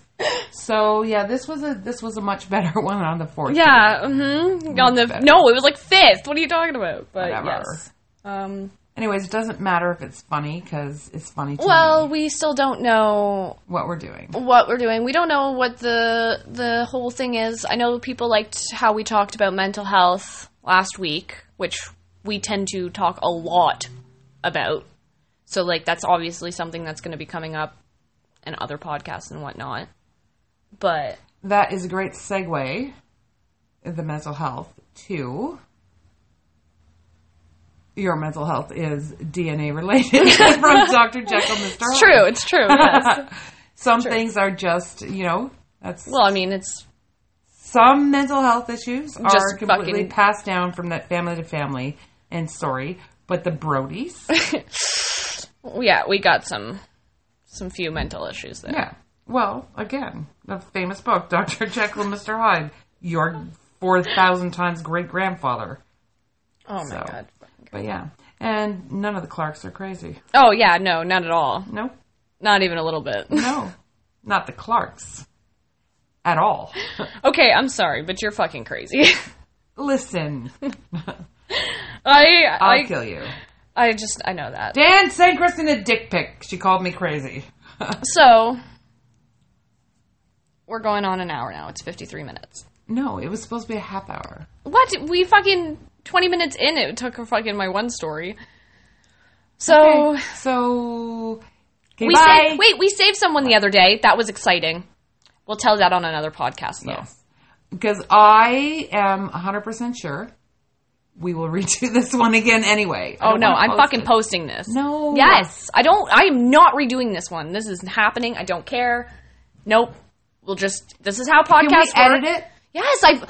so yeah, this was a this was a much better one on the fourth. yeah. Mm-hmm. On the better. no, it was like fifth. What are you talking about? But Whatever. yes. Um, Anyways, it doesn't matter if it's funny because it's funny well, me we still don't know what we're doing. what we're doing. We don't know what the the whole thing is. I know people liked how we talked about mental health last week, which we tend to talk a lot about. So like that's obviously something that's going to be coming up in other podcasts and whatnot. But That is a great segue. The mental health to your mental health is DNA related from Dr. Jekyll, Mr. it's true. It's true. Yes. Some things are just you know that's well, I mean, it's some mental health issues are completely fucking- passed down from that family to family and sorry, But the Brodies, yeah. We got some some few mental issues there. yeah. Well, again, the famous book, Dr. Jekyll and Mr. Hyde, your 4,000 times great grandfather. Oh my So. god. But yeah. And none of the Clarks are crazy. Oh yeah. No, not at all. No, Not even a little bit. no. Not the Clarks. At all. Okay, I'm sorry, but you're fucking crazy. Listen, I I'll I kill you. I just I know that. Dan sent Kristen a dick pic. She called me crazy. So we're going on an hour now. It's 53 minutes. no, it was supposed to be a half hour. What? We fucking 20 minutes in it took fucking my one story. So Okay, so okay, we bye. saved, wait, we saved someone the other day. That was exciting. We'll tell that on another podcast though. Yes. Because I am 100% sure we will redo this one again anyway. I Oh no, I'm fucking it. posting this. No. Yes. I don't I am not redoing this one. This is happening. I don't care. Nope. We'll just this is how Can we edit it? Yes, I.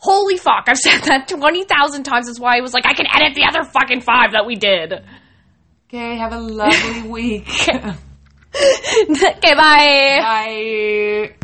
Holy fuck! I've said that twenty thousand times. That's why I was like, I can edit the other fucking five that we did. Okay, have a lovely week. okay, bye. Bye.